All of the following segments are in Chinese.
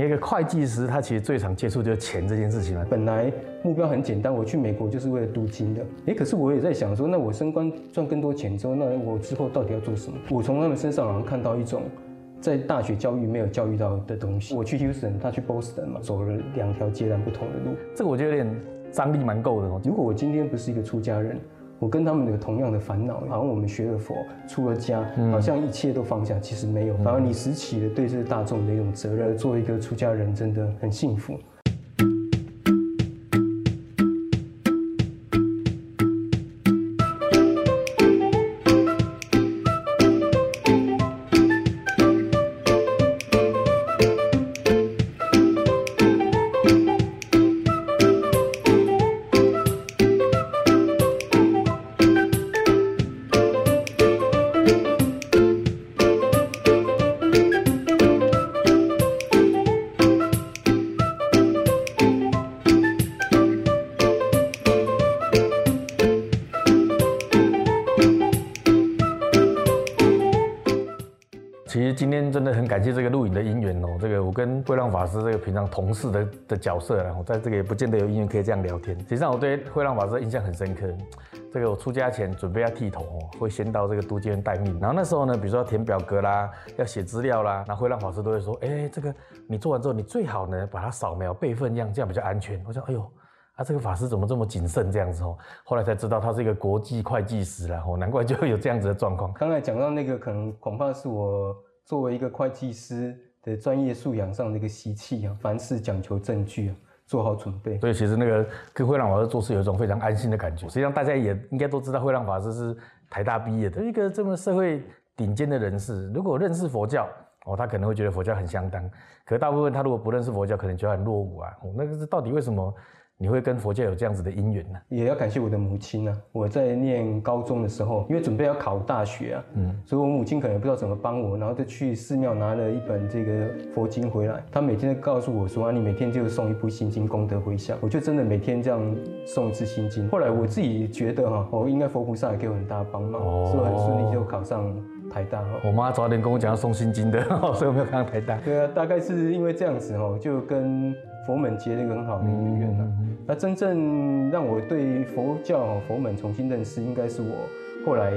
一个会计师，他其实最常接触就是钱这件事情嘛。本来目标很简单，我去美国就是为了镀金的。哎，可是我也在想说，那我升官赚更多钱之后，那我之后到底要做什么？我从他们身上好像看到一种在大学教育没有教育到的东西。我去 Houston，他去 Boston 嘛，走了两条截然不同的路。这个我觉得有点张力蛮够的哦。如果我今天不是一个出家人。我跟他们有同样的烦恼，好像我们学了佛，出了家，好像一切都放下，其实没有，反而你拾起了对这个大众的一种责任，做一个出家人真的很幸福。今天真的很感谢这个录影的姻缘哦，这个我跟慧浪法师这个平常同事的的角色，然后在这个也不见得有姻缘可以这样聊天。实际上我对慧浪法师印象很深刻，这个我出家前准备要剃头哦，会先到这个都监院待命，然后那时候呢，比如说要填表格啦，要写资料啦，然后慧浪法师都会说，哎，这个你做完之后，你最好呢把它扫描备份，这样这样比较安全。我想，哎呦，啊这个法师怎么这么谨慎这样子哦？后来才知道他是一个国际会计师啦，哦，难怪就会有这样子的状况。刚才讲到那个，可能恐怕是我。作为一个会计师的专业素养上的一个习气啊，凡事讲求证据啊，做好准备。所以其实那个跟慧浪法师做事有一种非常安心的感觉。实际上大家也应该都知道，慧浪法师是台大毕业的一个这么社会顶尖的人士。如果认识佛教哦，他可能会觉得佛教很相当；可大部分他如果不认识佛教，可能觉得很落伍啊。那个是到底为什么？你会跟佛教有这样子的因缘呢？也要感谢我的母亲呢。我在念高中的时候，因为准备要考大学啊，嗯，所以我母亲可能不知道怎么帮我，然后就去寺庙拿了一本这个佛经回来。她每天都告诉我说啊，你每天就送一部心经，功德回向。我就真的每天这样送一次心经。后来我自己觉得哈，我应该佛菩萨也给我很大帮忙，所以很顺利就考上台大。我妈早点跟我讲要送心经的，所以我没有考上台大。对啊，大概是因为这样子哈，就跟。佛门结了一个很好的姻缘了。那真正让我对佛教、佛门重新认识，应该是我后来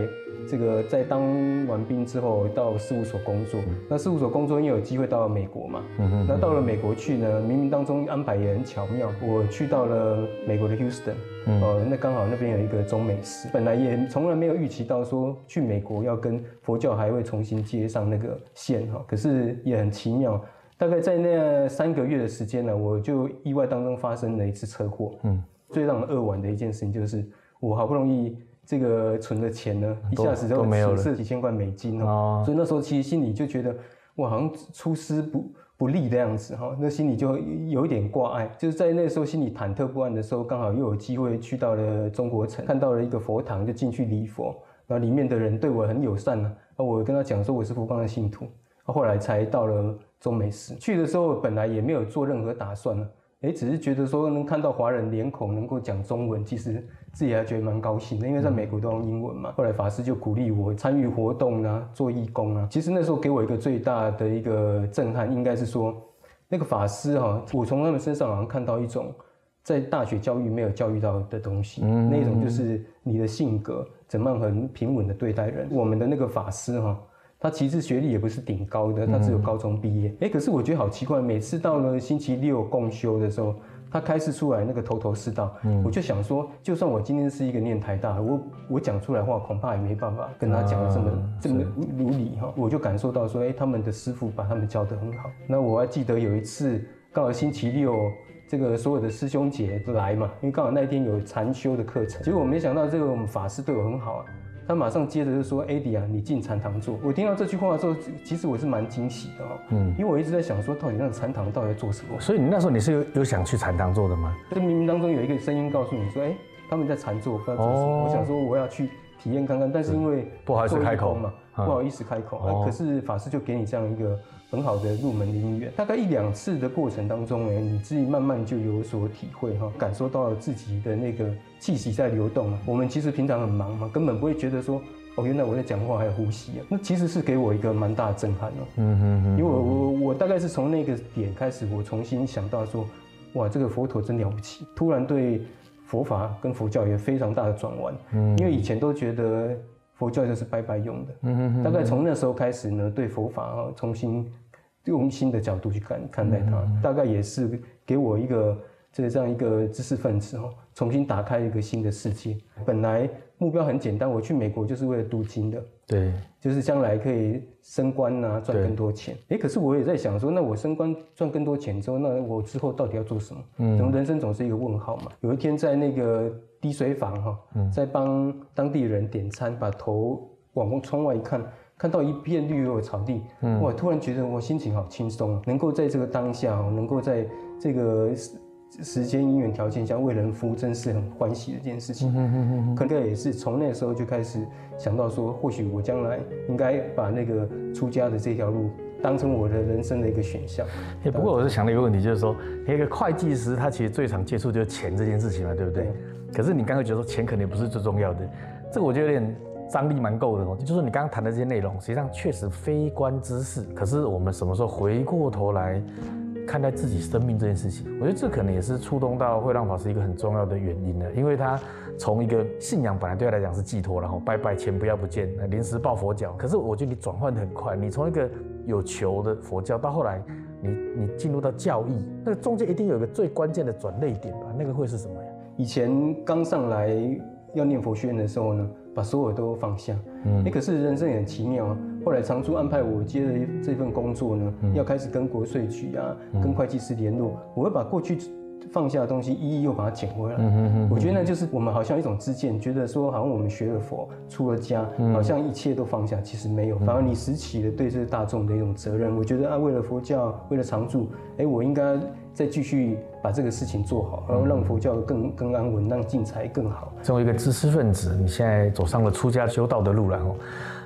这个在当完兵之后到事务所工作。那事务所工作，因为有机会到了美国嘛。那到了美国去呢，冥冥当中安排也很巧妙。我去到了美国的 Houston，呃，那刚好那边有一个中美师。本来也从来没有预期到说去美国要跟佛教还会重新接上那个线哈。可是也很奇妙。大概在那三个月的时间呢，我就意外当中发生了一次车祸。嗯，最让人扼腕的一件事情就是，我好不容易这个存的钱呢，一下子就损失几千块美金哦。所以那时候其实心里就觉得，我好像出师不不利的样子哈。那心里就有一点挂碍，就是在那时候心里忐忑不安的时候，刚好又有机会去到了中国城，看到了一个佛堂，就进去礼佛。然后里面的人对我很友善呢，啊，我跟他讲说我是佛光的信徒。后来才到了中美事，去的时候本来也没有做任何打算呢，哎，只是觉得说能看到华人脸孔，能够讲中文，其实自己还觉得蛮高兴的，因为在美国都用英文嘛。后来法师就鼓励我参与活动啊，做义工啊。其实那时候给我一个最大的一个震撼，应该是说那个法师哈，我从他们身上好像看到一种在大学教育没有教育到的东西，那种就是你的性格怎么样很平稳的对待人。我们的那个法师哈。他其实学历也不是顶高的，他只有高中毕业。哎，可是我觉得好奇怪，每次到了星期六共修的时候，他开示出来那个头头是道，我就想说，就算我今天是一个念台大，我我讲出来话，恐怕也没办法跟他讲的这么这么如理哈。我就感受到说，哎，他们的师傅把他们教得很好。那我还记得有一次，刚好星期六，这个所有的师兄姐来嘛，因为刚好那一天有禅修的课程，结果没想到这个我们法师对我很好啊。他马上接着就说：“艾迪啊，你进禅堂坐。”我听到这句话的时候，其实我是蛮惊喜的哦。嗯，因为我一直在想说，到底那个禅堂到底在做什么？所以你那时候你是有有想去禅堂坐的吗？这冥冥当中有一个声音告诉你说：“哎，他们在禅坐，不知道做什么。”我想说我要去体验看看，但是因为不好意思开口嘛，不好意思开口。可是法师就给你这样一个。很好的入门的音乐，大概一两次的过程当中，哎，你自己慢慢就有所体会哈，感受到了自己的那个气息在流动。我们其实平常很忙嘛，根本不会觉得说哦，原来我在讲话还有呼吸啊，那其实是给我一个蛮大的震撼哦。嗯哼哼。因为我我我大概是从那个点开始，我重新想到说，哇，这个佛陀真了不起，突然对佛法跟佛教有非常大的转弯。嗯。因为以前都觉得佛教就是拜拜用的。大概从那时候开始呢，对佛法啊重新用新的角度去看看待它，大概也是给我一个。这个这样一个知识分子哦，重新打开一个新的世界。本来目标很简单，我去美国就是为了读经的，对，就是将来可以升官啊，赚更多钱。哎，可是我也在想说，那我升官赚更多钱之后，那我之后到底要做什么？嗯，人生总是一个问号嘛？有一天在那个滴水坊哈，在帮当地人点餐，把头往窗外一看，看到一片绿油的草地，嗯哇！突然觉得我心情好轻松，能够在这个当下，能够在这个。时间因缘条件下为人服务，真是很欢喜的一件事情。可能也是从那时候就开始想到说，或许我将来应该把那个出家的这条路当成我的人生的一个选项。哎，不过我是想了一个问题，就是说，一个会计师他其实最常接触就是钱这件事情嘛，对不对？可是你刚刚觉得说钱肯定不是最重要的，这个我觉得有点张力蛮够的哦。就是你刚刚谈的这些内容，实际上确实非关之事。可是我们什么时候回过头来？看待自己生命这件事情，我觉得这可能也是触动到会让法师一个很重要的原因呢。因为他从一个信仰本来对他来讲是寄托，然后拜拜钱不要不见，临时抱佛脚。可是我觉得你转换的很快，你从一个有求的佛教到后来，你你进入到教义，那个中间一定有一个最关键的转捩点吧？那个会是什么呀？以前刚上来要念佛学院的时候呢，把所有都放下。嗯，哎，可是人生也很奇妙啊。后来常驻安排我接了这份工作呢，要开始跟国税局啊、跟会计师联络，我会把过去放下的东西一一又把它捡回来。我觉得呢，就是我们好像一种知见，觉得说好像我们学了佛、出了家，好像一切都放下，其实没有，反而你拾起了对这个大众的一种责任。我觉得啊，为了佛教，为了常住，哎，我应该再继续把这个事情做好，然后让佛教更更安稳，让进财更好。作为一个知识分子，你现在走上了出家修道的路，了哦。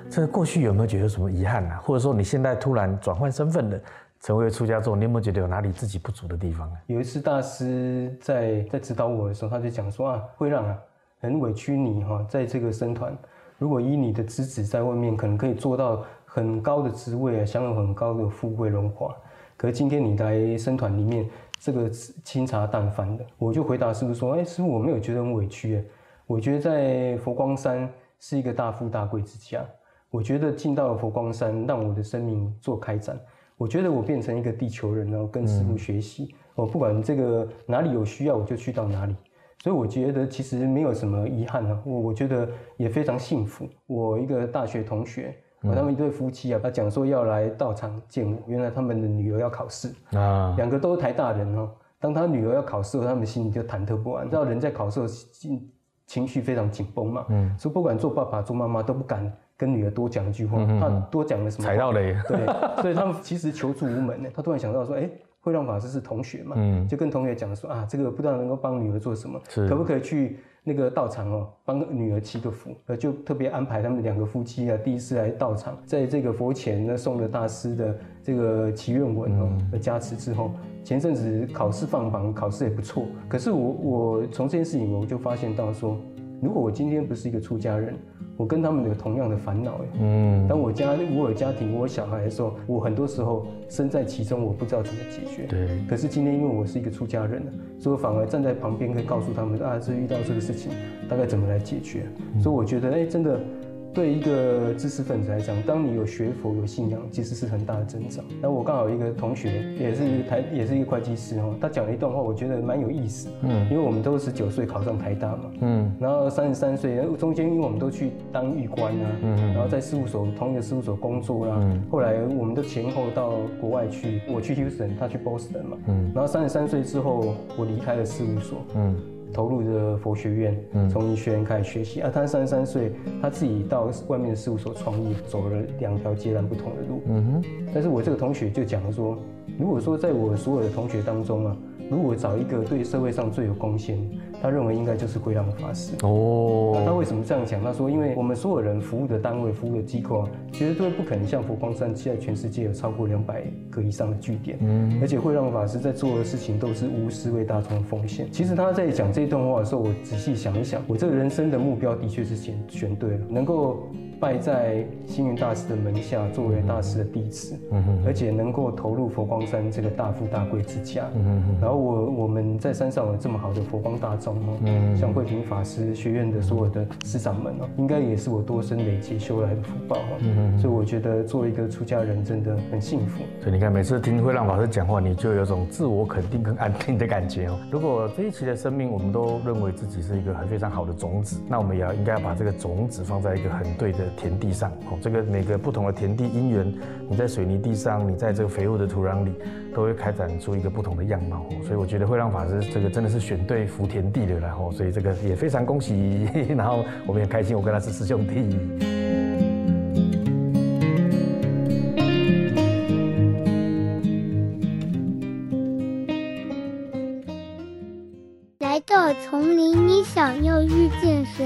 这个过去有没有觉得什么遗憾啊？或者说你现在突然转换身份了，成为出家之后，你有没有觉得有哪里自己不足的地方啊？有一次大师在在指导我的时候，他就讲说啊，会让啊很委屈你哈，在这个僧团，如果以你的资质在外面可能可以做到很高的职位啊，享有很高的富贵荣华，可是今天你来僧团里面，这个清茶淡饭的，我就回答师傅说，哎，师傅我没有觉得很委屈哎，我觉得在佛光山是一个大富大贵之家。我觉得进到了佛光山，让我的生命做开展。我觉得我变成一个地球人，然后跟师傅学习。我不管这个哪里有需要，我就去到哪里。所以我觉得其实没有什么遗憾啊。我我觉得也非常幸福。我一个大学同学，他们一对夫妻啊，他讲说要来道场见我。原来他们的女儿要考试啊，两个都是台大人哦。当他女儿要考试，他们心里就忐忑不安。知道人在考试情情绪非常紧绷嘛？嗯，所以不管做爸爸做妈妈都不敢。跟女儿多讲一句话，他多讲了什么？踩到雷。对，所以他们其实求助无门呢。他突然想到说，哎，会让法师是同学嘛，嗯，就跟同学讲说啊，这个不知道能够帮女儿做什么，可不可以去那个道场哦，帮女儿祈个福？呃，就特别安排他们两个夫妻啊，第一次来道场，在这个佛前呢送了大师的这个祈愿文哦的加持之后，前阵子考试放榜，考试也不错。可是我我从这件事情我就发现到说，如果我今天不是一个出家人。我跟他们有同样的烦恼哎，嗯，当我家我有家庭，我有小孩的时候，我很多时候身在其中，我不知道怎么解决。对。可是今天因为我是一个出家人所以我反而站在旁边可以告诉他们啊，这遇到这个事情，大概怎么来解决。所以我觉得哎，真的。对一个知识分子来讲，当你有学佛、有信仰，其实是很大的增长。那我刚好一个同学，也是台，也是一个会计师哦，他讲了一段话，我觉得蛮有意思。嗯，因为我们都十九岁考上台大嘛，嗯，然后三十三岁，中间因为我们都去当狱官啊，嗯然后在事务所同一个事务所工作啦，嗯，后来我们都前后到国外去，我去 Houston，他去 Boston 嘛，嗯，然后三十三岁之后，我离开了事务所，嗯。投入的佛学院，从医学院开始学习。啊，他三十三岁，他自己到外面的事务所创业，走了两条截然不同的路。嗯哼。但是我这个同学就讲说，如果说在我所有的同学当中啊。如果找一个对社会上最有贡献，他认为应该就是慧让法师哦。他为什么这样讲？他说，因为我们所有人服务的单位、服务的机构啊，绝对不可能像佛光山现在全世界有超过两百个以上的据点，嗯，而且慧让法师在做的事情都是无私为大众奉献。其实他在讲这段话的时候，我仔细想一想，我这个人生的目标的确是选选对了，能够。拜在星云大师的门下，作为大师的弟子，嗯而且能够投入佛光山这个大富大贵之家。嗯然后我我们在山上有这么好的佛光大众哦，像慧平法师学院的所有的师长们哦，应该也是我多生累劫修来的福报哦。所以我觉得做一个出家人真的很幸福。所以你看，每次听慧浪法师讲话，你就有种自我肯定跟安定的感觉哦。如果这一期的生命，我们都认为自己是一个很非常好的种子，那我们也要应该要把这个种子放在一个很对的田地上哦。这个每个不同的田地因缘，你在水泥地上，你在这个肥沃的土壤里，都会开展出一个不同的样貌。所以我觉得会让法师这个真的是选对福田地了，然后所以这个也非常恭喜，然后我们也开心，我跟他是师兄弟。来到丛林，你想要遇见谁？